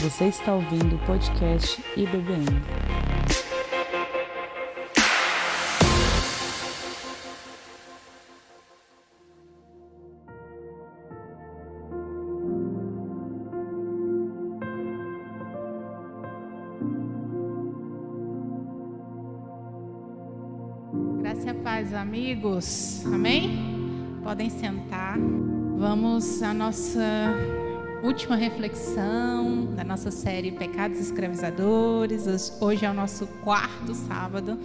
Você está ouvindo o podcast IBBM. Graça e paz, amigos. Amém? Podem sentar. Vamos à nossa última reflexão da nossa série Pecados Escravizadores. Hoje é o nosso quarto sábado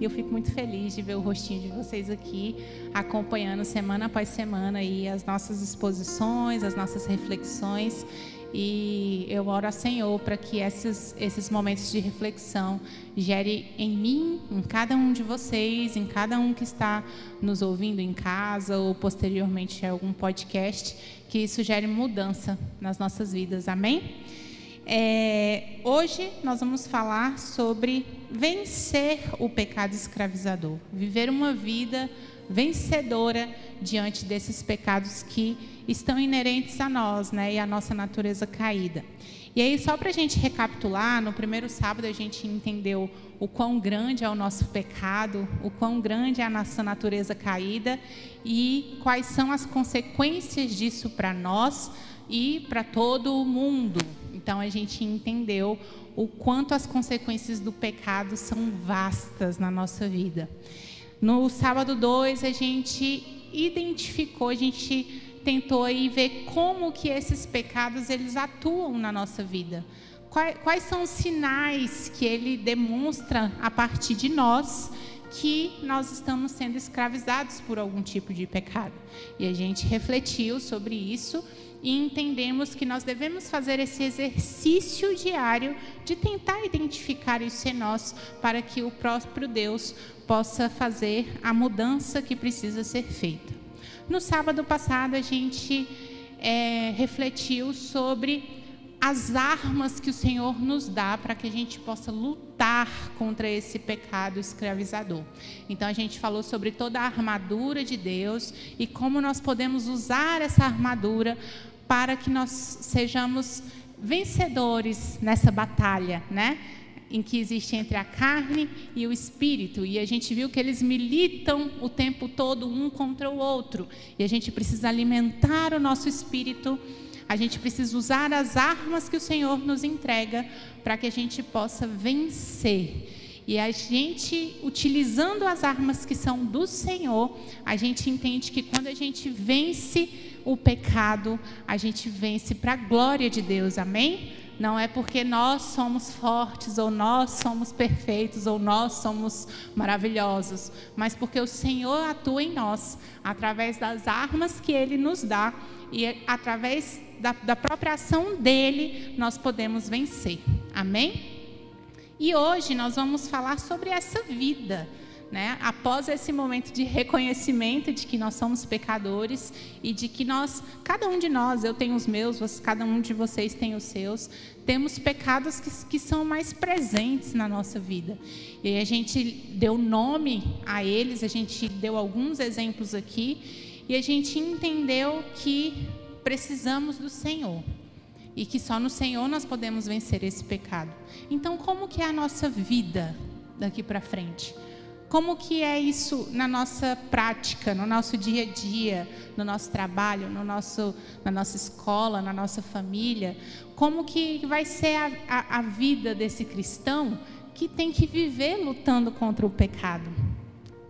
e eu fico muito feliz de ver o rostinho de vocês aqui acompanhando semana após semana aí as nossas exposições, as nossas reflexões. E eu oro ao Senhor para que esses, esses momentos de reflexão gere em mim, em cada um de vocês, em cada um que está nos ouvindo em casa ou posteriormente em algum podcast, que isso gere mudança nas nossas vidas. Amém? É, hoje nós vamos falar sobre vencer o pecado escravizador, viver uma vida vencedora diante desses pecados que estão inerentes a nós, né, e a nossa natureza caída. E aí, só para a gente recapitular, no primeiro sábado a gente entendeu o quão grande é o nosso pecado, o quão grande é a nossa natureza caída e quais são as consequências disso para nós e para todo o mundo. Então, a gente entendeu o quanto as consequências do pecado são vastas na nossa vida. No sábado 2, a gente identificou, a gente tentou aí ver como que esses pecados eles atuam na nossa vida. Quais, quais são os sinais que ele demonstra a partir de nós que nós estamos sendo escravizados por algum tipo de pecado. E a gente refletiu sobre isso e entendemos que nós devemos fazer esse exercício diário de tentar identificar isso em nós para que o próprio Deus possa fazer a mudança que precisa ser feita. No sábado passado, a gente é, refletiu sobre as armas que o Senhor nos dá para que a gente possa lutar contra esse pecado escravizador. Então a gente falou sobre toda a armadura de Deus e como nós podemos usar essa armadura para que nós sejamos vencedores nessa batalha, né? Em que existe entre a carne e o espírito. E a gente viu que eles militam o tempo todo um contra o outro. E a gente precisa alimentar o nosso espírito. A gente precisa usar as armas que o Senhor nos entrega para que a gente possa vencer. E a gente, utilizando as armas que são do Senhor, a gente entende que quando a gente vence o pecado, a gente vence para a glória de Deus. Amém? Não é porque nós somos fortes, ou nós somos perfeitos, ou nós somos maravilhosos, mas porque o Senhor atua em nós, através das armas que Ele nos dá, e através da, da própria ação dele, nós podemos vencer. Amém? E hoje nós vamos falar sobre essa vida né? Após esse momento de reconhecimento de que nós somos pecadores e de que nós, cada um de nós, eu tenho os meus, cada um de vocês tem os seus, temos pecados que, que são mais presentes na nossa vida. E a gente deu nome a eles, a gente deu alguns exemplos aqui e a gente entendeu que precisamos do Senhor e que só no Senhor nós podemos vencer esse pecado. Então, como que é a nossa vida daqui para frente? Como que é isso na nossa prática, no nosso dia a dia, no nosso trabalho, no nosso, na nossa escola, na nossa família? Como que vai ser a, a, a vida desse cristão que tem que viver lutando contra o pecado?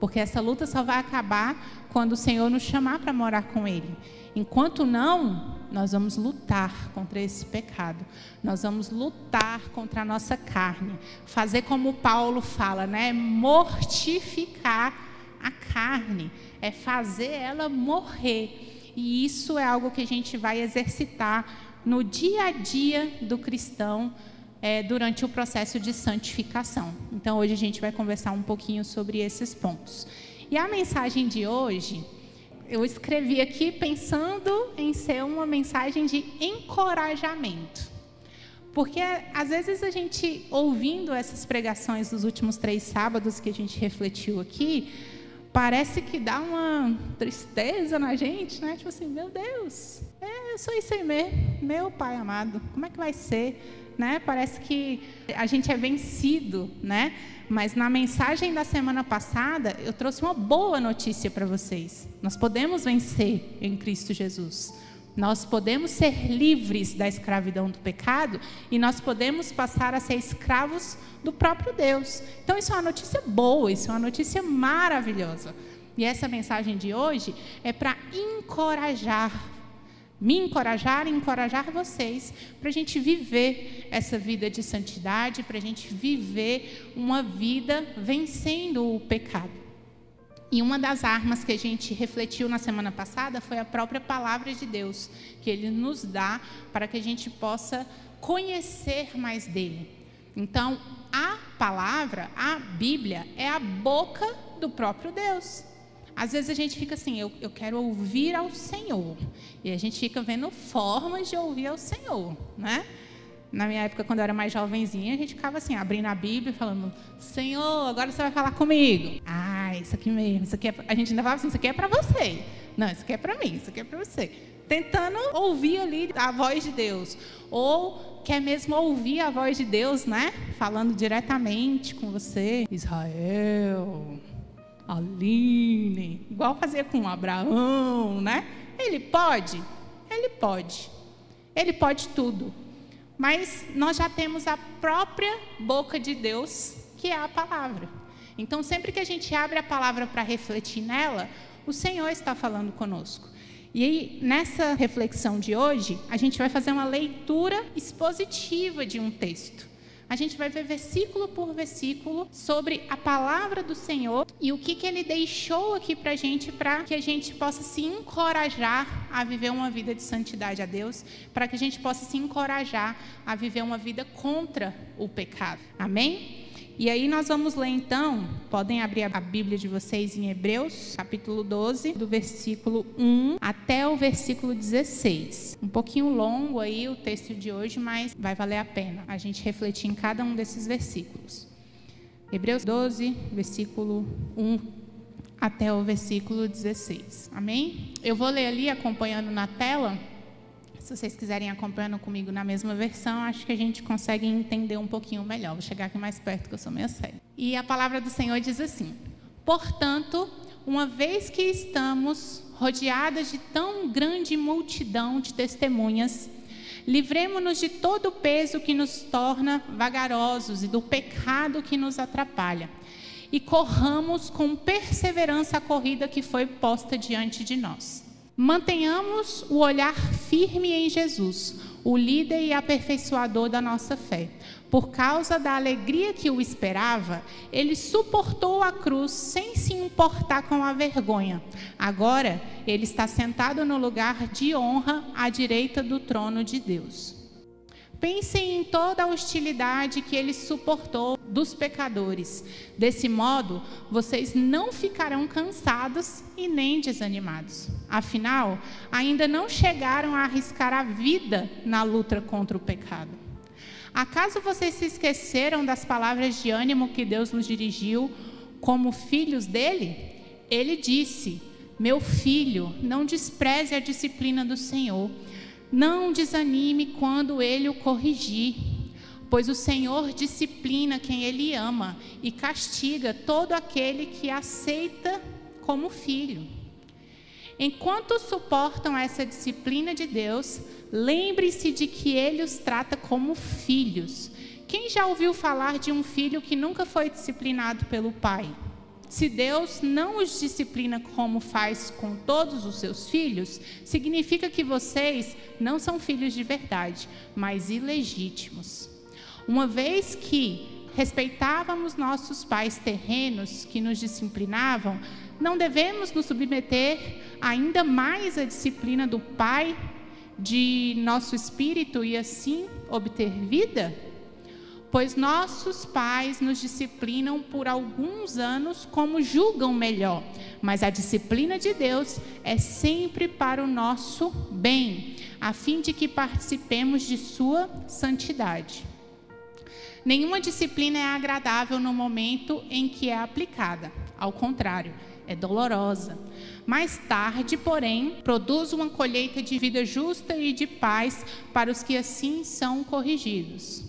Porque essa luta só vai acabar quando o Senhor nos chamar para morar com Ele. Enquanto não, nós vamos lutar contra esse pecado. Nós vamos lutar contra a nossa carne. Fazer como Paulo fala, né? Mortificar a carne. É fazer ela morrer. E isso é algo que a gente vai exercitar no dia a dia do cristão é, durante o processo de santificação. Então, hoje a gente vai conversar um pouquinho sobre esses pontos. E a mensagem de hoje eu escrevi aqui pensando em ser uma mensagem de encorajamento. Porque às vezes a gente, ouvindo essas pregações dos últimos três sábados que a gente refletiu aqui, parece que dá uma tristeza na gente, né? Tipo assim, meu Deus, é, eu sou isso aí mesmo, meu pai amado, como é que vai ser? né? Parece que a gente é vencido, né? Mas na mensagem da semana passada, eu trouxe uma boa notícia para vocês. Nós podemos vencer em Cristo Jesus. Nós podemos ser livres da escravidão do pecado e nós podemos passar a ser escravos do próprio Deus. Então, isso é uma notícia boa, isso é uma notícia maravilhosa. E essa mensagem de hoje é para encorajar, me encorajar e encorajar vocês para a gente viver essa vida de santidade, para a gente viver uma vida vencendo o pecado. E uma das armas que a gente refletiu na semana passada foi a própria palavra de Deus, que Ele nos dá para que a gente possa conhecer mais dele. Então, a palavra, a Bíblia, é a boca do próprio Deus. Às vezes a gente fica assim, eu, eu quero ouvir ao Senhor. E a gente fica vendo formas de ouvir ao Senhor, né? Na minha época, quando eu era mais jovenzinha, a gente ficava assim, abrindo a Bíblia e falando: Senhor, agora você vai falar comigo. Ah, isso aqui mesmo, isso aqui é... a gente ainda falava assim: isso aqui é para você. Não, isso aqui é para mim, isso aqui é para você. Tentando ouvir ali a voz de Deus. Ou quer mesmo ouvir a voz de Deus, né? Falando diretamente com você. Israel, Aline, igual fazia com Abraão, né? Ele pode? Ele pode. Ele pode tudo. Mas nós já temos a própria boca de Deus, que é a palavra. Então, sempre que a gente abre a palavra para refletir nela, o Senhor está falando conosco. E aí, nessa reflexão de hoje, a gente vai fazer uma leitura expositiva de um texto a gente vai ver versículo por versículo sobre a palavra do Senhor e o que, que Ele deixou aqui para a gente, para que a gente possa se encorajar a viver uma vida de santidade a Deus, para que a gente possa se encorajar a viver uma vida contra o pecado. Amém? E aí nós vamos ler então, podem abrir a Bíblia de vocês em Hebreus, capítulo 12, do versículo 1 até o versículo 16. Um pouquinho longo aí o texto de hoje, mas vai valer a pena a gente refletir em cada um desses versículos. Hebreus 12, versículo 1 até o versículo 16. Amém? Eu vou ler ali acompanhando na tela se vocês quiserem acompanhando comigo na mesma versão, acho que a gente consegue entender um pouquinho melhor. Vou chegar aqui mais perto, que eu sou meio séria. E a palavra do Senhor diz assim: Portanto, uma vez que estamos rodeadas de tão grande multidão de testemunhas, livremos-nos de todo o peso que nos torna vagarosos e do pecado que nos atrapalha, e corramos com perseverança a corrida que foi posta diante de nós. Mantenhamos o olhar firme em Jesus, o líder e aperfeiçoador da nossa fé. Por causa da alegria que o esperava, ele suportou a cruz sem se importar com a vergonha. Agora, ele está sentado no lugar de honra à direita do trono de Deus. Pensem em toda a hostilidade que ele suportou dos pecadores. Desse modo, vocês não ficarão cansados e nem desanimados. Afinal, ainda não chegaram a arriscar a vida na luta contra o pecado. Acaso vocês se esqueceram das palavras de ânimo que Deus nos dirigiu como filhos dele? Ele disse: Meu filho, não despreze a disciplina do Senhor não desanime quando ele o corrigir, pois o Senhor disciplina quem ele ama e castiga todo aquele que aceita como filho. Enquanto suportam essa disciplina de Deus, lembre-se de que ele os trata como filhos. Quem já ouviu falar de um filho que nunca foi disciplinado pelo pai? Se Deus não os disciplina como faz com todos os seus filhos, significa que vocês não são filhos de verdade, mas ilegítimos. Uma vez que respeitávamos nossos pais terrenos que nos disciplinavam, não devemos nos submeter ainda mais à disciplina do Pai de nosso espírito e assim obter vida? Pois nossos pais nos disciplinam por alguns anos como julgam melhor, mas a disciplina de Deus é sempre para o nosso bem, a fim de que participemos de sua santidade. Nenhuma disciplina é agradável no momento em que é aplicada, ao contrário, é dolorosa. Mais tarde, porém, produz uma colheita de vida justa e de paz para os que assim são corrigidos.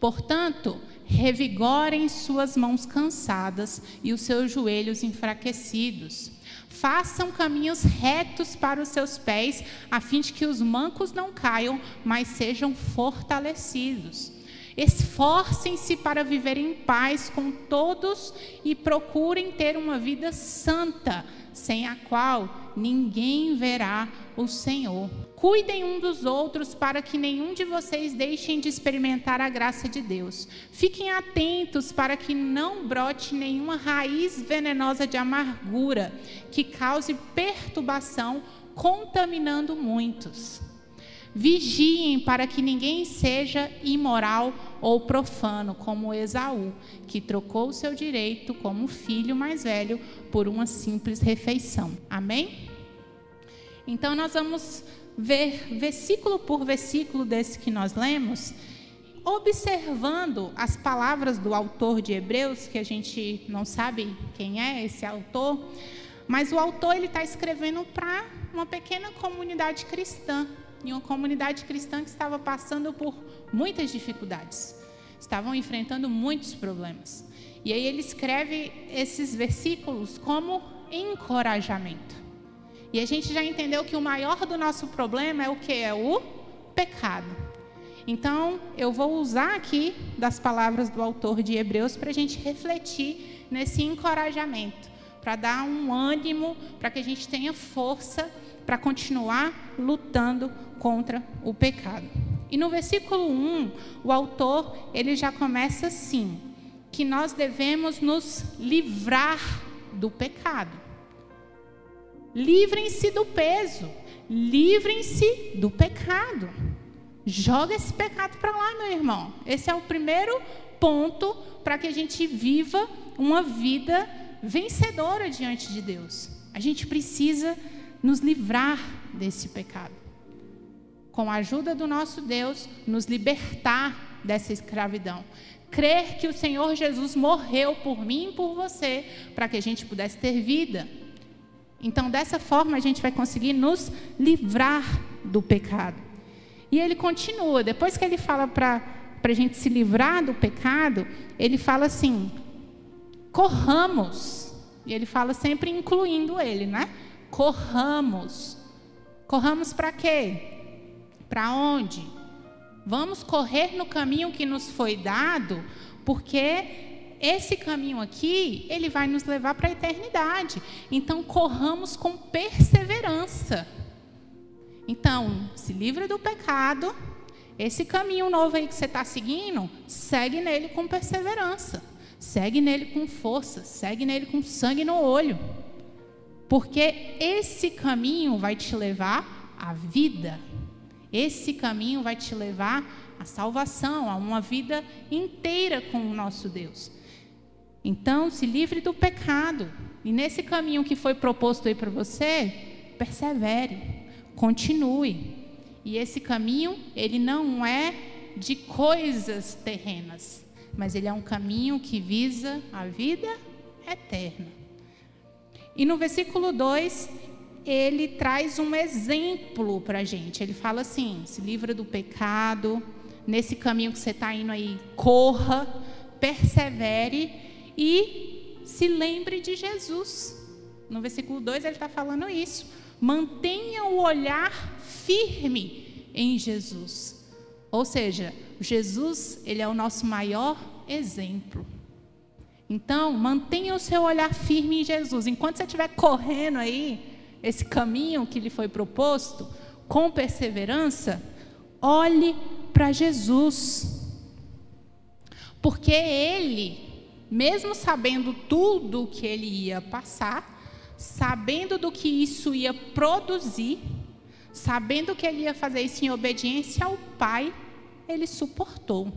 Portanto, revigorem suas mãos cansadas e os seus joelhos enfraquecidos. Façam caminhos retos para os seus pés, a fim de que os mancos não caiam, mas sejam fortalecidos. Esforcem-se para viver em paz com todos e procurem ter uma vida santa, sem a qual ninguém verá o Senhor. Cuidem um dos outros para que nenhum de vocês deixem de experimentar a graça de Deus. Fiquem atentos para que não brote nenhuma raiz venenosa de amargura que cause perturbação, contaminando muitos. Vigiem para que ninguém seja imoral ou profano, como Esaú, que trocou o seu direito como filho mais velho por uma simples refeição. Amém? Então, nós vamos ver versículo por versículo desse que nós lemos, observando as palavras do autor de Hebreus, que a gente não sabe quem é esse autor, mas o autor ele está escrevendo para uma pequena comunidade cristã em uma comunidade cristã que estava passando por muitas dificuldades, estavam enfrentando muitos problemas. E aí ele escreve esses versículos como encorajamento. E a gente já entendeu que o maior do nosso problema é o que? É o pecado. Então, eu vou usar aqui das palavras do autor de Hebreus para a gente refletir nesse encorajamento, para dar um ânimo, para que a gente tenha força para continuar lutando contra o pecado. E no versículo 1, o autor, ele já começa assim, que nós devemos nos livrar do pecado. Livrem-se do peso, livrem-se do pecado. Joga esse pecado para lá, meu irmão. Esse é o primeiro ponto para que a gente viva uma vida vencedora diante de Deus. A gente precisa nos livrar desse pecado com a ajuda do nosso Deus, nos libertar dessa escravidão. Crer que o Senhor Jesus morreu por mim e por você, para que a gente pudesse ter vida. Então, dessa forma, a gente vai conseguir nos livrar do pecado. E ele continua, depois que ele fala para a gente se livrar do pecado, ele fala assim: corramos. E ele fala sempre incluindo ele, né? Corramos. Corramos para quê? Para onde? Vamos correr no caminho que nos foi dado, porque esse caminho aqui, ele vai nos levar para a eternidade. Então, corramos com perseverança. Então, se livre do pecado. Esse caminho novo aí que você está seguindo, segue nele com perseverança. Segue nele com força. Segue nele com sangue no olho. Porque esse caminho vai te levar à vida. Esse caminho vai te levar à salvação, a uma vida inteira com o nosso Deus. Então, se livre do pecado. E nesse caminho que foi proposto aí para você, persevere, continue. E esse caminho, ele não é de coisas terrenas, mas ele é um caminho que visa a vida eterna. E no versículo 2, ele traz um exemplo para a gente. Ele fala assim: se livra do pecado, nesse caminho que você está indo aí, corra, persevere e se lembre de Jesus. No versículo 2 ele está falando isso. Mantenha o olhar firme em Jesus. Ou seja, Jesus, ele é o nosso maior exemplo. Então, mantenha o seu olhar firme em Jesus. Enquanto você estiver correndo aí, esse caminho que lhe foi proposto, com perseverança, olhe para Jesus. Porque ele, mesmo sabendo tudo o que ele ia passar, sabendo do que isso ia produzir, sabendo que ele ia fazer isso em obediência ao Pai, ele suportou.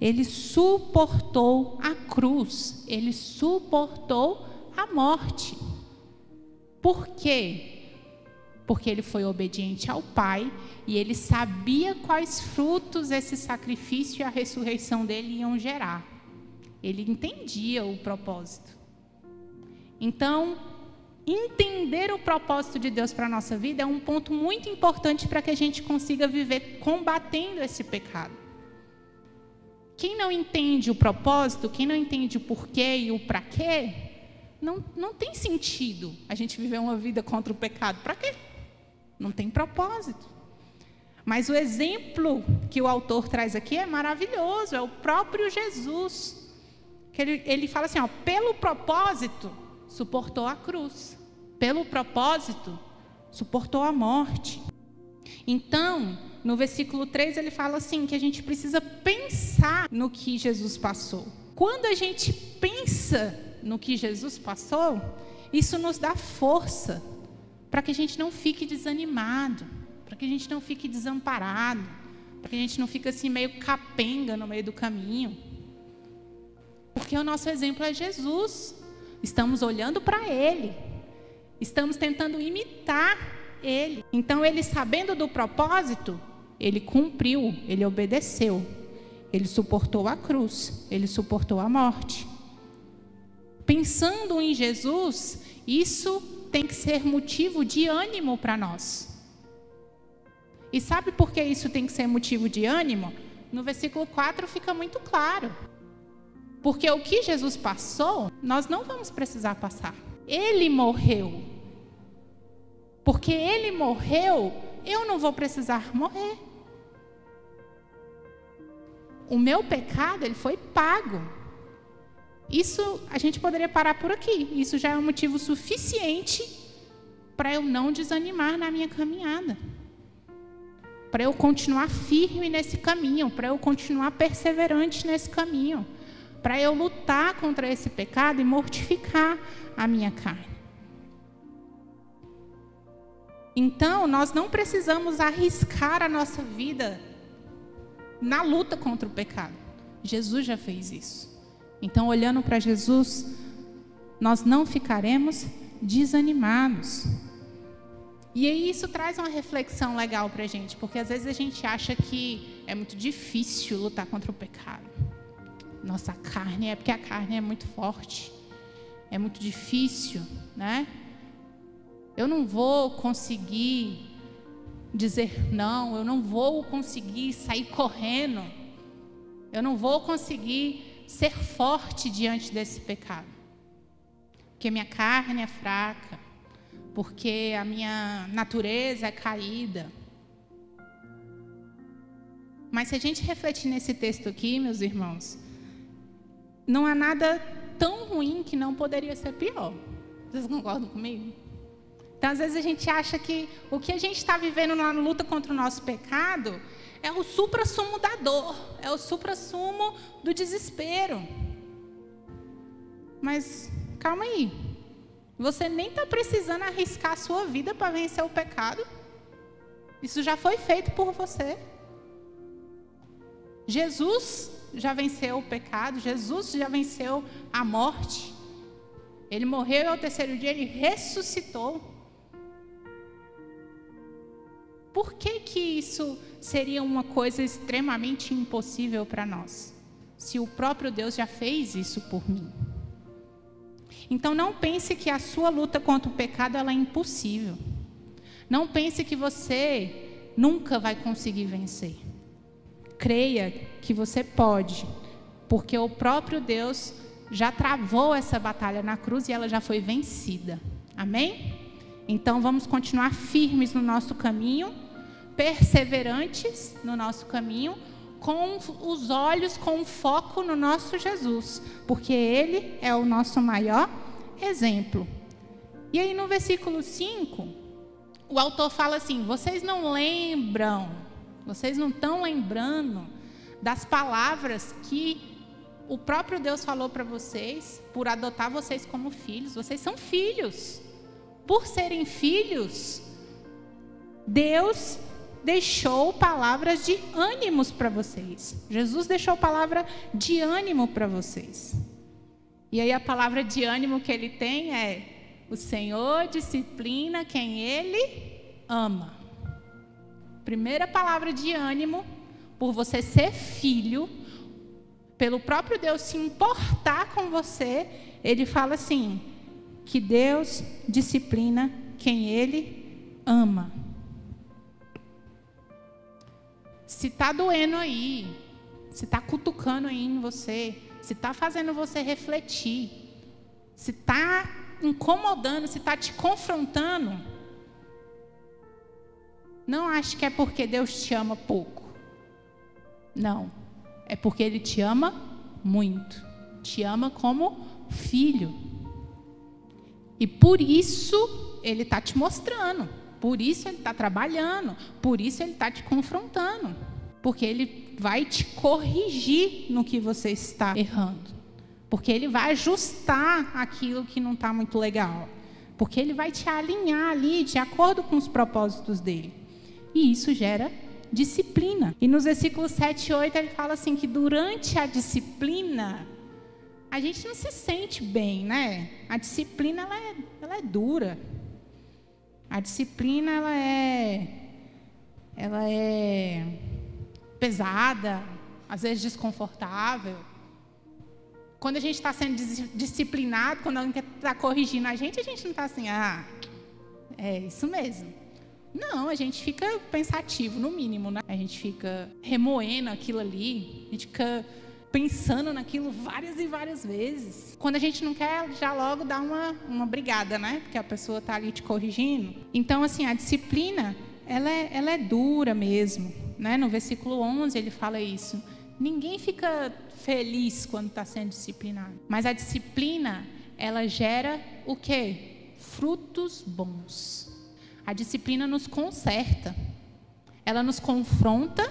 Ele suportou a cruz, ele suportou a morte. Por quê? Porque ele foi obediente ao Pai e ele sabia quais frutos esse sacrifício e a ressurreição dele iam gerar. Ele entendia o propósito. Então, entender o propósito de Deus para a nossa vida é um ponto muito importante para que a gente consiga viver combatendo esse pecado. Quem não entende o propósito, quem não entende o porquê e o para quê, não, não tem sentido a gente viver uma vida contra o pecado. Para quê? Não tem propósito. Mas o exemplo que o autor traz aqui é maravilhoso, é o próprio Jesus. Que ele, ele fala assim: ó, pelo propósito, suportou a cruz. Pelo propósito, suportou a morte. Então, no versículo 3, ele fala assim: que a gente precisa pensar no que Jesus passou. Quando a gente pensa no que Jesus passou, isso nos dá força para que a gente não fique desanimado, para que a gente não fique desamparado, para que a gente não fique assim meio capenga no meio do caminho. Porque o nosso exemplo é Jesus. Estamos olhando para Ele, estamos tentando imitar Ele. Então, Ele sabendo do propósito, Ele cumpriu, Ele obedeceu, Ele suportou a cruz, Ele suportou a morte. Pensando em Jesus, isso tem que ser motivo de ânimo para nós. E sabe por que isso tem que ser motivo de ânimo? No versículo 4 fica muito claro. Porque o que Jesus passou, nós não vamos precisar passar. Ele morreu. Porque ele morreu, eu não vou precisar morrer. O meu pecado, ele foi pago. Isso a gente poderia parar por aqui. Isso já é um motivo suficiente para eu não desanimar na minha caminhada. Para eu continuar firme nesse caminho, para eu continuar perseverante nesse caminho, para eu lutar contra esse pecado e mortificar a minha carne. Então, nós não precisamos arriscar a nossa vida na luta contra o pecado. Jesus já fez isso. Então, olhando para Jesus, nós não ficaremos desanimados. E isso traz uma reflexão legal para a gente, porque às vezes a gente acha que é muito difícil lutar contra o pecado. Nossa carne é porque a carne é muito forte, é muito difícil, né? Eu não vou conseguir dizer não, eu não vou conseguir sair correndo, eu não vou conseguir ser forte diante desse pecado. Porque minha carne é fraca, porque a minha natureza é caída. Mas se a gente refletir nesse texto aqui, meus irmãos, não há nada tão ruim que não poderia ser pior. Vocês concordam comigo? Então, às vezes, a gente acha que o que a gente está vivendo na luta contra o nosso pecado é o supra-sumo da dor, é o supra-sumo do desespero. Mas calma aí, você nem está precisando arriscar a sua vida para vencer o pecado. Isso já foi feito por você. Jesus já venceu o pecado, Jesus já venceu a morte. Ele morreu e ao terceiro dia ele ressuscitou. Por que, que isso seria uma coisa extremamente impossível para nós? Se o próprio Deus já fez isso por mim. Então não pense que a sua luta contra o pecado é impossível. Não pense que você nunca vai conseguir vencer. Creia que você pode, porque o próprio Deus já travou essa batalha na cruz e ela já foi vencida. Amém? Então vamos continuar firmes no nosso caminho perseverantes no nosso caminho, com os olhos, com foco no nosso Jesus, porque Ele é o nosso maior exemplo. E aí no versículo 5, o autor fala assim: vocês não lembram, vocês não estão lembrando das palavras que o próprio Deus falou para vocês, por adotar vocês como filhos. Vocês são filhos. Por serem filhos, Deus deixou palavras de ânimos para vocês. Jesus deixou palavra de ânimo para vocês. E aí a palavra de ânimo que ele tem é: o Senhor disciplina quem ele ama. Primeira palavra de ânimo por você ser filho, pelo próprio Deus se importar com você, ele fala assim: que Deus disciplina quem ele ama. Se está doendo aí, se está cutucando aí em você, se está fazendo você refletir, se está incomodando, se está te confrontando, não ache que é porque Deus te ama pouco. Não. É porque Ele te ama muito. Te ama como filho. E por isso Ele está te mostrando. Por isso Ele está trabalhando. Por isso Ele está te confrontando. Porque Ele vai te corrigir no que você está errando. Porque Ele vai ajustar aquilo que não está muito legal. Porque Ele vai te alinhar ali de acordo com os propósitos dele. E isso gera disciplina. E nos versículos 7 e 8 ele fala assim que durante a disciplina a gente não se sente bem, né? A disciplina ela é, ela é dura. A disciplina ela é ela é pesada, às vezes desconfortável. Quando a gente está sendo disciplinado, quando alguém está corrigindo a gente, a gente não está assim, ah, é isso mesmo. Não, a gente fica pensativo, no mínimo, né? A gente fica remoendo aquilo ali, a gente fica pensando naquilo várias e várias vezes. Quando a gente não quer, já logo dá uma, uma brigada, né? Porque a pessoa está ali te corrigindo. Então, assim, a disciplina, ela é, ela é dura mesmo. Né? No versículo 11 ele fala isso. Ninguém fica feliz quando está sendo disciplinado. Mas a disciplina, ela gera o quê? Frutos bons. A disciplina nos conserta, ela nos confronta,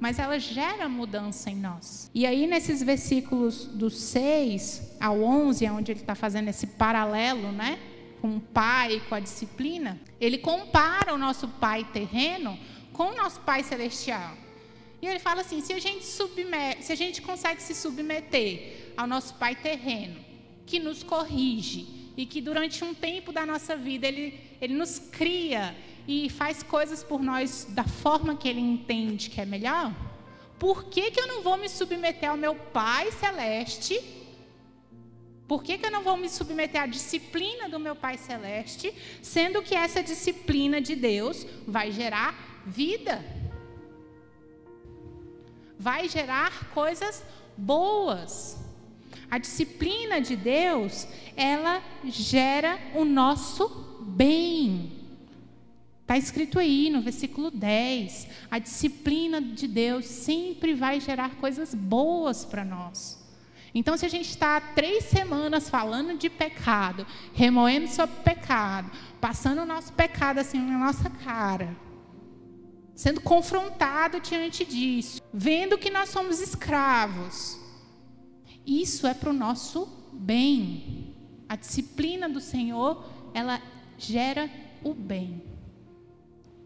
mas ela gera mudança em nós. E aí, nesses versículos do 6 ao 11, onde ele está fazendo esse paralelo, né? Com o pai, com a disciplina, ele compara o nosso pai terreno com o nosso pai celestial. E ele fala assim: se a gente, submete, se a gente consegue se submeter ao nosso pai terreno, que nos corrige, e que durante um tempo da nossa vida ele, ele nos cria e faz coisas por nós da forma que ele entende que é melhor, por que, que eu não vou me submeter ao meu Pai Celeste? Por que, que eu não vou me submeter à disciplina do meu Pai Celeste, sendo que essa disciplina de Deus vai gerar vida? Vai gerar coisas boas. A disciplina de Deus, ela gera o nosso bem. Está escrito aí no versículo 10. A disciplina de Deus sempre vai gerar coisas boas para nós. Então, se a gente está três semanas falando de pecado, remoendo sobre pecado, passando o nosso pecado assim na nossa cara, sendo confrontado diante disso, vendo que nós somos escravos, isso é para o nosso bem. A disciplina do Senhor, ela gera o bem.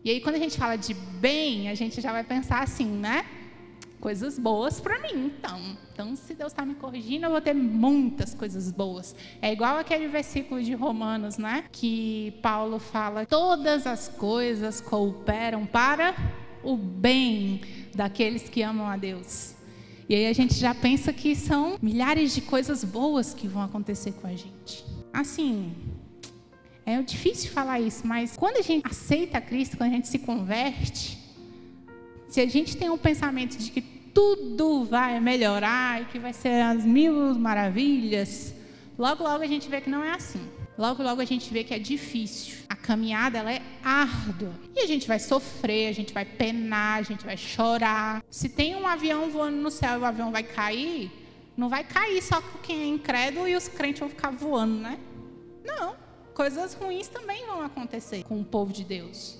E aí, quando a gente fala de bem, a gente já vai pensar assim, né? Coisas boas para mim, então. Então, se Deus está me corrigindo, eu vou ter muitas coisas boas. É igual aquele versículo de Romanos, né? Que Paulo fala: todas as coisas cooperam para o bem daqueles que amam a Deus. E aí a gente já pensa que são milhares de coisas boas que vão acontecer com a gente. Assim, é difícil falar isso, mas quando a gente aceita Cristo, quando a gente se converte, se a gente tem um pensamento de que tudo vai melhorar e que vai ser as mil maravilhas, logo logo a gente vê que não é assim. Logo logo a gente vê que é difícil caminhada ela é árdua. E a gente vai sofrer, a gente vai penar, a gente vai chorar. Se tem um avião voando no céu e o avião vai cair, não vai cair só quem é incrédulo e os crentes vão ficar voando, né? Não. Coisas ruins também vão acontecer com o povo de Deus.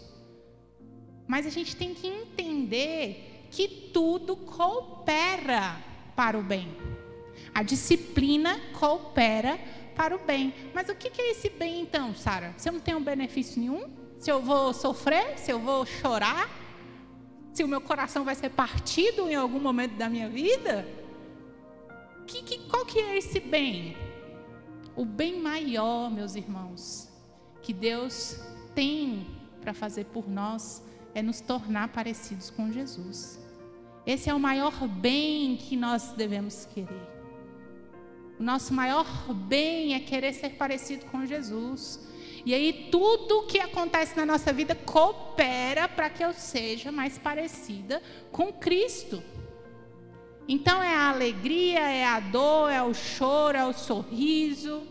Mas a gente tem que entender que tudo coopera para o bem. A disciplina coopera para o bem. Mas o que é esse bem então, Sara? Se eu não tenho benefício nenhum? Se eu vou sofrer? Se eu vou chorar? Se o meu coração vai ser partido em algum momento da minha vida? Que, que, qual que é esse bem? O bem maior, meus irmãos, que Deus tem para fazer por nós é nos tornar parecidos com Jesus. Esse é o maior bem que nós devemos querer. O nosso maior bem é querer ser parecido com Jesus. E aí tudo o que acontece na nossa vida coopera para que eu seja mais parecida com Cristo. Então é a alegria, é a dor, é o choro, é o sorriso.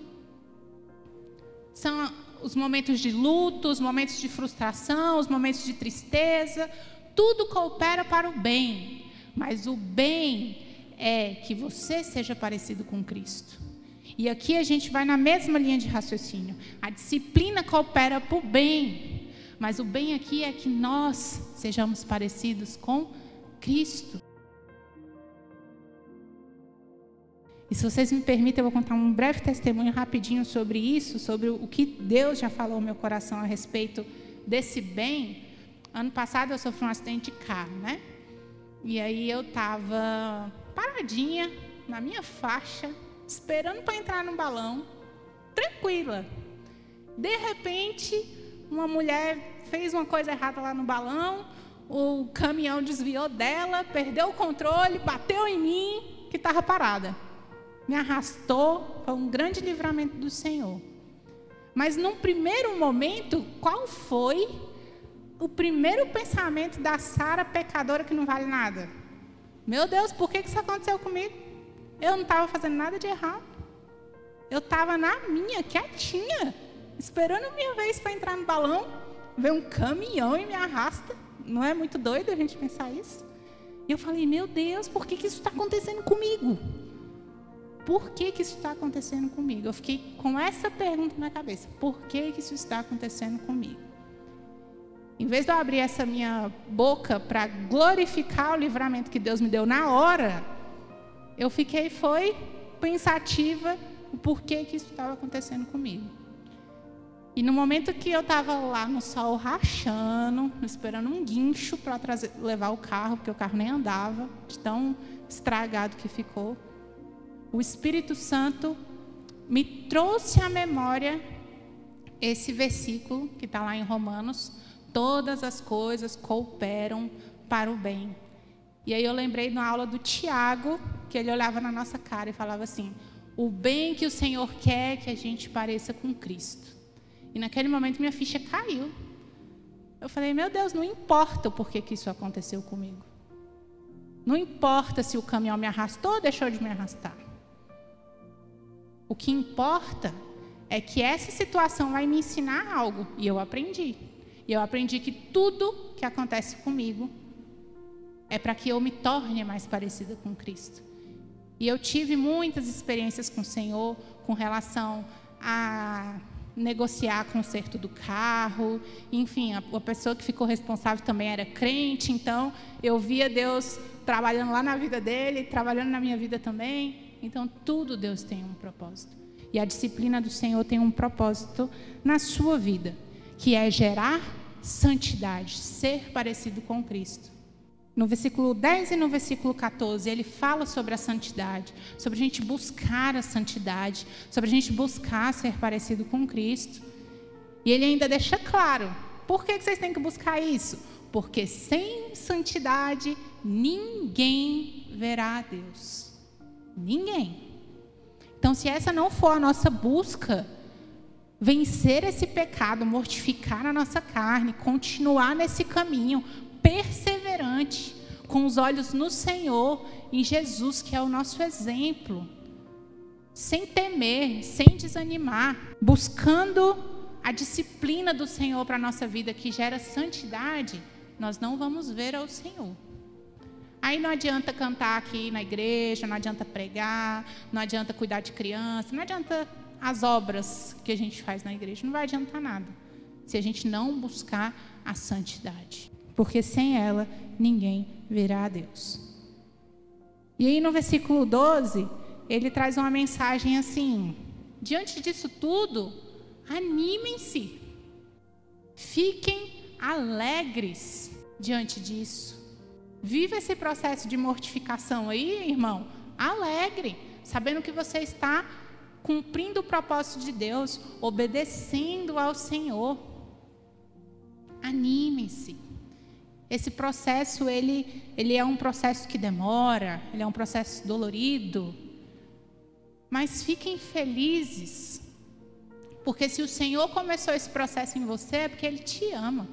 São os momentos de luto, os momentos de frustração, os momentos de tristeza. Tudo coopera para o bem. Mas o bem é que você seja parecido com Cristo. E aqui a gente vai na mesma linha de raciocínio. A disciplina coopera para o bem, mas o bem aqui é que nós sejamos parecidos com Cristo. E se vocês me permitem, eu vou contar um breve testemunho rapidinho sobre isso, sobre o que Deus já falou no meu coração a respeito desse bem. Ano passado eu sofri um acidente de carro, né? E aí eu estava paradinha na minha faixa, esperando para entrar no balão, tranquila. De repente, uma mulher fez uma coisa errada lá no balão, o caminhão desviou dela, perdeu o controle, bateu em mim, que estava parada. Me arrastou, foi um grande livramento do Senhor. Mas num primeiro momento, qual foi o primeiro pensamento da Sara pecadora que não vale nada? Meu Deus, por que isso aconteceu comigo? Eu não estava fazendo nada de errado. Eu estava na minha, quietinha, esperando minha vez para entrar no balão. Vem um caminhão e me arrasta. Não é muito doido a gente pensar isso? E eu falei, meu Deus, por que, que isso está acontecendo comigo? Por que, que isso está acontecendo comigo? Eu fiquei com essa pergunta na cabeça. Por que, que isso está acontecendo comigo? Em vez de eu abrir essa minha boca para glorificar o livramento que Deus me deu na hora, eu fiquei, foi pensativa o porquê que isso estava acontecendo comigo. E no momento que eu estava lá no sol rachando, esperando um guincho para levar o carro, porque o carro nem andava, de tão estragado que ficou, o Espírito Santo me trouxe à memória esse versículo que está lá em Romanos: todas as coisas cooperam para o bem. E aí eu lembrei na aula do Tiago, que ele olhava na nossa cara e falava assim: o bem que o Senhor quer que a gente pareça com Cristo. E naquele momento minha ficha caiu. Eu falei: meu Deus, não importa o porquê que isso aconteceu comigo. Não importa se o caminhão me arrastou ou deixou de me arrastar. O que importa é que essa situação vai me ensinar algo. E eu aprendi. E eu aprendi que tudo que acontece comigo é para que eu me torne mais parecida com Cristo. E eu tive muitas experiências com o Senhor com relação a negociar conserto do carro, enfim, a, a, pessoa que ficou responsável também era crente, então eu via Deus trabalhando lá na vida dele, trabalhando na minha vida também. Então tudo Deus tem um propósito. E a disciplina do Senhor tem um propósito na sua vida, que é gerar santidade, ser parecido com Cristo no versículo 10 e no versículo 14, ele fala sobre a santidade, sobre a gente buscar a santidade, sobre a gente buscar ser parecido com Cristo. E ele ainda deixa claro: por que vocês têm que buscar isso? Porque sem santidade ninguém verá a Deus. Ninguém. Então, se essa não for a nossa busca, vencer esse pecado, mortificar a nossa carne, continuar nesse caminho, perseverante, com os olhos no Senhor, em Jesus, que é o nosso exemplo, sem temer, sem desanimar, buscando a disciplina do Senhor para a nossa vida, que gera santidade, nós não vamos ver ao Senhor. Aí não adianta cantar aqui na igreja, não adianta pregar, não adianta cuidar de criança, não adianta as obras que a gente faz na igreja, não vai adiantar nada se a gente não buscar a santidade porque sem ela ninguém verá a Deus. E aí no versículo 12, ele traz uma mensagem assim: diante disso tudo, animem-se, fiquem alegres diante disso. Viva esse processo de mortificação aí, irmão, alegre, sabendo que você está cumprindo o propósito de Deus, obedecendo ao Senhor. Animem-se. Esse processo, ele, ele é um processo que demora, ele é um processo dolorido. Mas fiquem felizes, porque se o Senhor começou esse processo em você, é porque Ele te ama,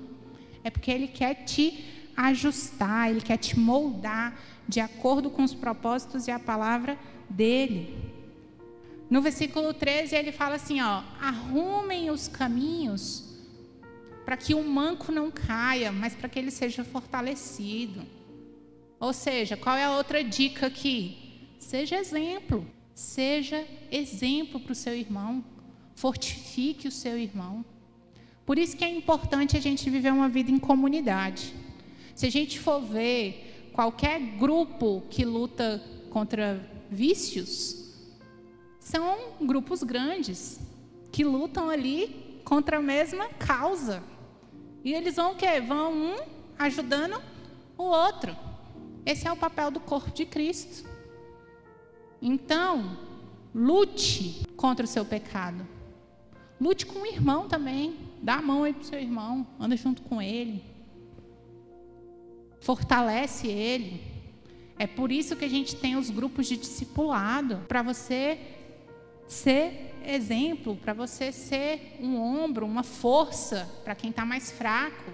é porque Ele quer te ajustar, ele quer te moldar de acordo com os propósitos e a palavra dele. No versículo 13 ele fala assim, ó: "Arrumem os caminhos para que o manco não caia, mas para que ele seja fortalecido." Ou seja, qual é a outra dica aqui? Seja exemplo. Seja exemplo para o seu irmão. Fortifique o seu irmão. Por isso que é importante a gente viver uma vida em comunidade. Se a gente for ver qualquer grupo que luta contra vícios, são grupos grandes que lutam ali contra a mesma causa. E eles vão o quê? Vão um ajudando o outro. Esse é o papel do corpo de Cristo. Então, lute contra o seu pecado. Lute com o irmão também. Dá a mão aí para o seu irmão. Anda junto com ele. Fortalece ele. É por isso que a gente tem os grupos de discipulado para você ser exemplo, para você ser um ombro, uma força para quem está mais fraco.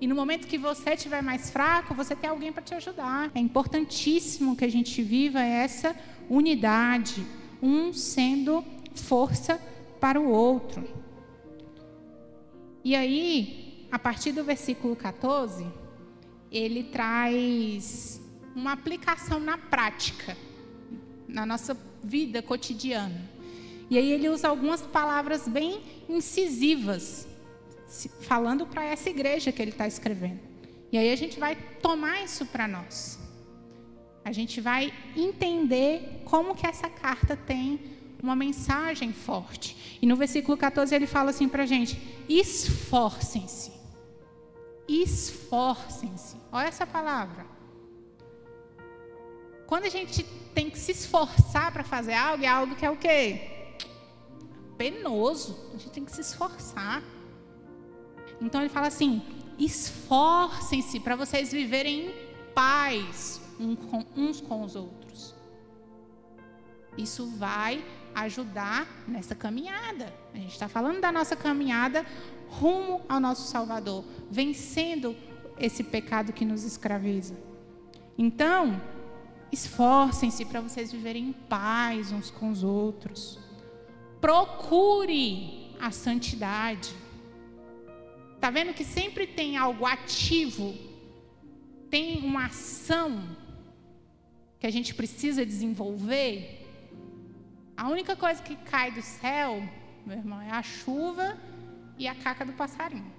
E no momento que você estiver mais fraco, você tem alguém para te ajudar. É importantíssimo que a gente viva essa unidade, um sendo força para o outro. E aí, a partir do versículo 14, ele traz uma aplicação na prática, na nossa vida cotidiana. E aí ele usa algumas palavras bem incisivas, falando para essa igreja que ele está escrevendo. E aí a gente vai tomar isso para nós. A gente vai entender como que essa carta tem uma mensagem forte. E no versículo 14 ele fala assim para a gente: esforcem-se. Esforcem-se. Olha essa palavra. Quando a gente tem que se esforçar para fazer algo, é algo que é o quê? Penoso. A gente tem que se esforçar. Então ele fala assim: esforcem-se para vocês viverem em paz uns com os outros. Isso vai ajudar nessa caminhada. A gente está falando da nossa caminhada rumo ao nosso Salvador, vencendo esse pecado que nos escraviza. Então, esforcem-se para vocês viverem em paz uns com os outros. Procure a santidade. Tá vendo que sempre tem algo ativo, tem uma ação que a gente precisa desenvolver a única coisa que cai do céu, meu irmão, é a chuva e a caca do passarinho.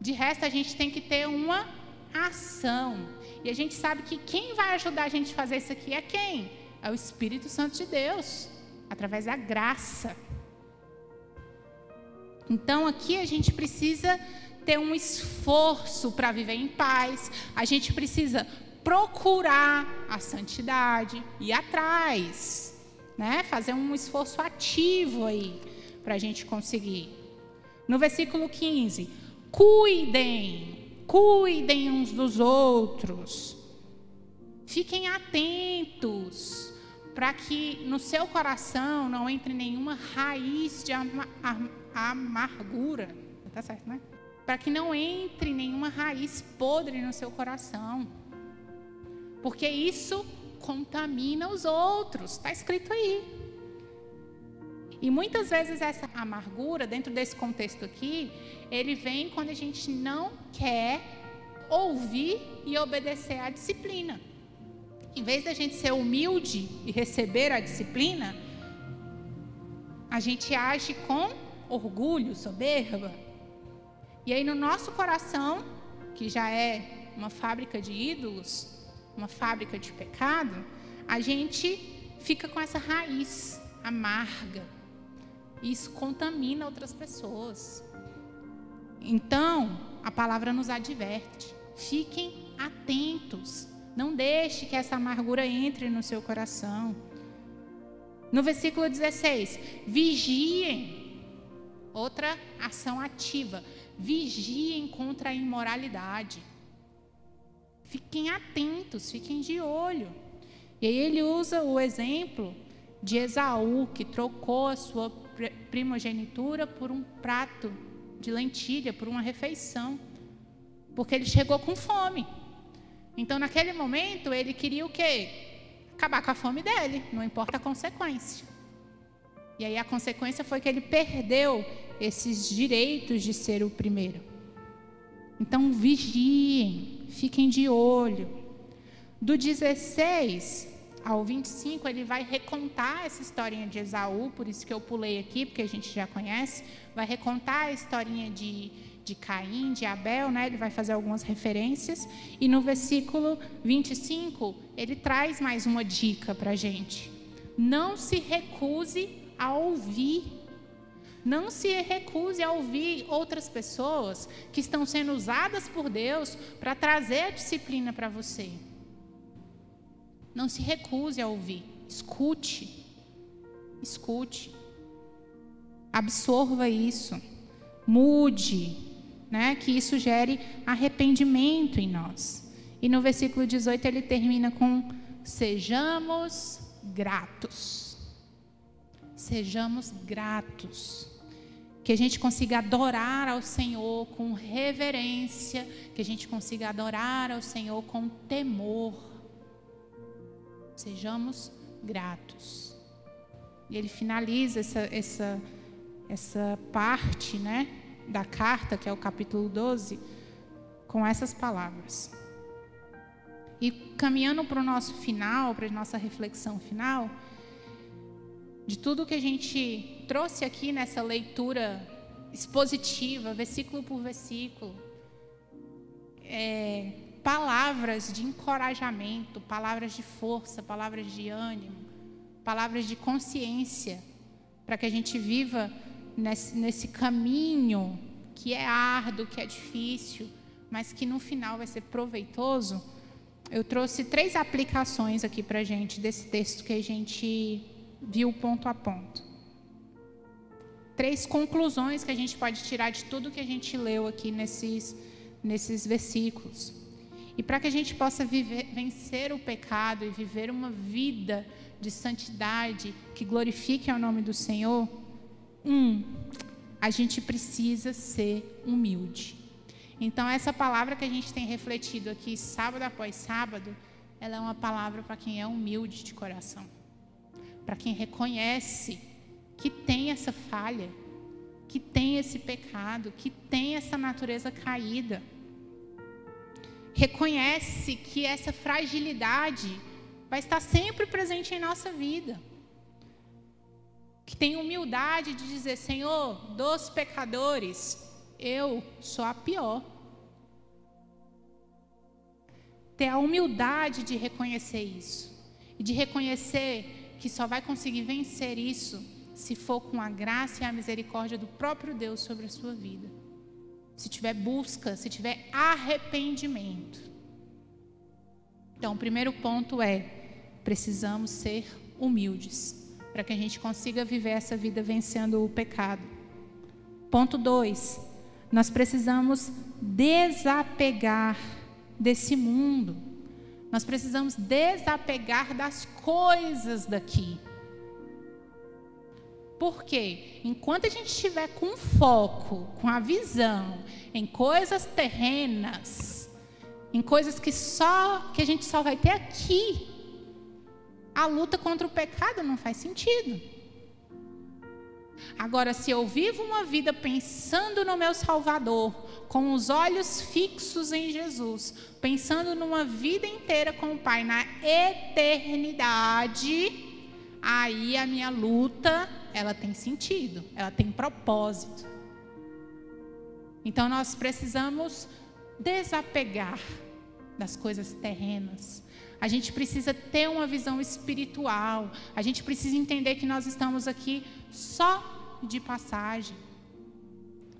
De resto, a gente tem que ter uma ação. E a gente sabe que quem vai ajudar a gente a fazer isso aqui é quem? É o Espírito Santo de Deus, através da graça. Então, aqui a gente precisa ter um esforço para viver em paz, a gente precisa procurar a santidade, ir atrás, né? fazer um esforço ativo aí para a gente conseguir. No versículo 15: cuidem, cuidem uns dos outros, fiquem atentos para que no seu coração não entre nenhuma raiz de ama amargura. Tá certo, né? Para que não entre nenhuma raiz podre no seu coração porque isso contamina os outros, está escrito aí. E muitas vezes essa amargura, dentro desse contexto aqui, ele vem quando a gente não quer ouvir e obedecer à disciplina. Em vez da gente ser humilde e receber a disciplina, a gente age com orgulho, soberba. E aí no nosso coração, que já é uma fábrica de ídolos, uma fábrica de pecado, a gente fica com essa raiz amarga. E isso contamina outras pessoas. Então, a palavra nos adverte: fiquem atentos. Não deixe que essa amargura entre no seu coração. No versículo 16, vigiem. Outra ação ativa. Vigiem contra a imoralidade. Fiquem atentos, fiquem de olho. E aí ele usa o exemplo de Esaú, que trocou a sua primogenitura por um prato de lentilha por uma refeição, porque ele chegou com fome. Então, naquele momento, ele queria o quê? Acabar com a fome dele, não importa a consequência. E aí a consequência foi que ele perdeu esses direitos de ser o primeiro. Então, vigiem, fiquem de olho. Do 16 ao 25, ele vai recontar essa historinha de Esaú, por isso que eu pulei aqui, porque a gente já conhece. Vai recontar a historinha de, de Caim, de Abel, né? ele vai fazer algumas referências. E no versículo 25, ele traz mais uma dica para a gente. Não se recuse a ouvir. Não se recuse a ouvir outras pessoas que estão sendo usadas por Deus para trazer a disciplina para você. Não se recuse a ouvir. Escute. Escute. Absorva isso. Mude. Né? Que isso gere arrependimento em nós. E no versículo 18 ele termina com: Sejamos gratos. Sejamos gratos. Que a gente consiga adorar ao Senhor com reverência, que a gente consiga adorar ao Senhor com temor Sejamos gratos. E ele finaliza essa, essa, essa parte né, da carta, que é o capítulo 12, com essas palavras. E caminhando para o nosso final, para a nossa reflexão final, de tudo que a gente trouxe aqui nessa leitura expositiva, versículo por versículo, é, palavras de encorajamento, palavras de força, palavras de ânimo, palavras de consciência, para que a gente viva nesse, nesse caminho que é árduo, que é difícil, mas que no final vai ser proveitoso. Eu trouxe três aplicações aqui para gente desse texto que a gente viu ponto a ponto. Três conclusões que a gente pode tirar de tudo que a gente leu aqui nesses, nesses versículos. E para que a gente possa viver, vencer o pecado e viver uma vida de santidade que glorifique ao nome do Senhor, um, a gente precisa ser humilde. Então, essa palavra que a gente tem refletido aqui, sábado após sábado, ela é uma palavra para quem é humilde de coração, para quem reconhece que tem essa falha, que tem esse pecado, que tem essa natureza caída reconhece que essa fragilidade vai estar sempre presente em nossa vida. Que tem humildade de dizer: Senhor, dos pecadores, eu sou a pior. Ter a humildade de reconhecer isso. E de reconhecer que só vai conseguir vencer isso se for com a graça e a misericórdia do próprio Deus sobre a sua vida se tiver busca, se tiver arrependimento. Então, o primeiro ponto é: precisamos ser humildes para que a gente consiga viver essa vida vencendo o pecado. Ponto 2: nós precisamos desapegar desse mundo. Nós precisamos desapegar das coisas daqui. Porque enquanto a gente estiver com foco, com a visão em coisas terrenas, em coisas que só que a gente só vai ter aqui, a luta contra o pecado não faz sentido. Agora, se eu vivo uma vida pensando no meu Salvador, com os olhos fixos em Jesus, pensando numa vida inteira com o Pai na eternidade, aí a minha luta ela tem sentido, ela tem propósito. Então nós precisamos desapegar das coisas terrenas. A gente precisa ter uma visão espiritual. A gente precisa entender que nós estamos aqui só de passagem.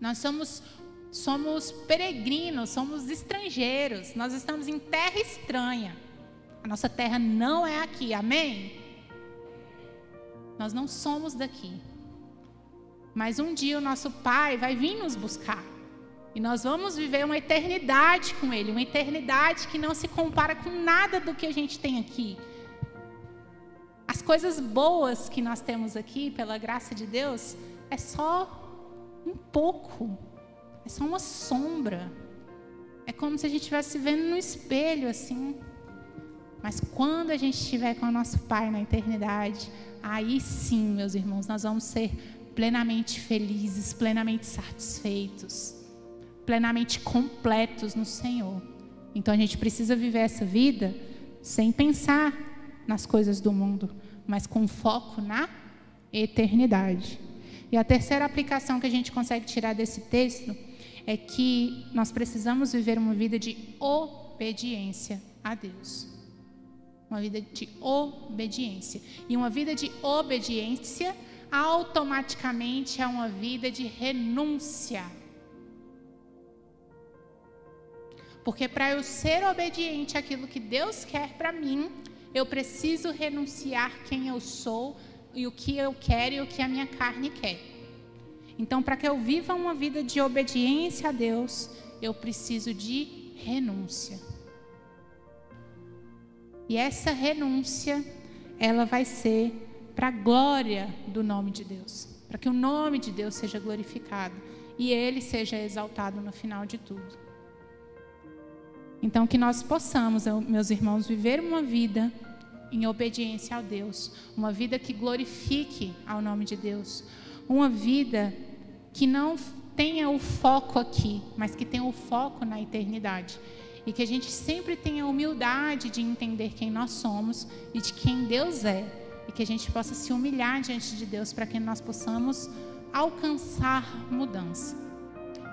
Nós somos somos peregrinos, somos estrangeiros. Nós estamos em terra estranha. A nossa terra não é aqui. Amém? Nós não somos daqui. Mas um dia o nosso Pai vai vir nos buscar. E nós vamos viver uma eternidade com Ele, uma eternidade que não se compara com nada do que a gente tem aqui. As coisas boas que nós temos aqui, pela graça de Deus, é só um pouco É só uma sombra. É como se a gente estivesse vendo no espelho assim. Mas quando a gente estiver com o nosso Pai na eternidade, aí sim, meus irmãos, nós vamos ser plenamente felizes, plenamente satisfeitos, plenamente completos no Senhor. Então a gente precisa viver essa vida sem pensar nas coisas do mundo, mas com foco na eternidade. E a terceira aplicação que a gente consegue tirar desse texto é que nós precisamos viver uma vida de obediência a Deus. Uma vida de obediência. E uma vida de obediência automaticamente é uma vida de renúncia. Porque para eu ser obediente àquilo que Deus quer para mim, eu preciso renunciar quem eu sou e o que eu quero e o que a minha carne quer. Então, para que eu viva uma vida de obediência a Deus, eu preciso de renúncia. E essa renúncia, ela vai ser para a glória do nome de Deus, para que o nome de Deus seja glorificado e ele seja exaltado no final de tudo. Então, que nós possamos, meus irmãos, viver uma vida em obediência a Deus, uma vida que glorifique ao nome de Deus, uma vida que não tenha o foco aqui, mas que tenha o foco na eternidade. E que a gente sempre tenha a humildade de entender quem nós somos e de quem Deus é. E que a gente possa se humilhar diante de Deus para que nós possamos alcançar mudança.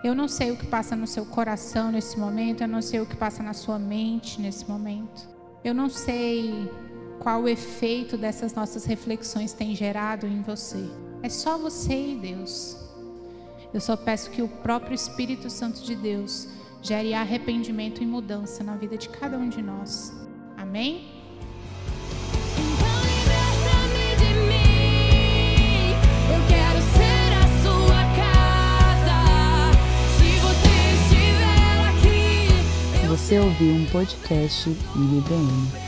Eu não sei o que passa no seu coração nesse momento, eu não sei o que passa na sua mente nesse momento. Eu não sei qual o efeito dessas nossas reflexões tem gerado em você. É só você e Deus. Eu só peço que o próprio Espírito Santo de Deus gere arrependimento e mudança na vida de cada um de nós. Amém? Você ouviu um podcast IBM.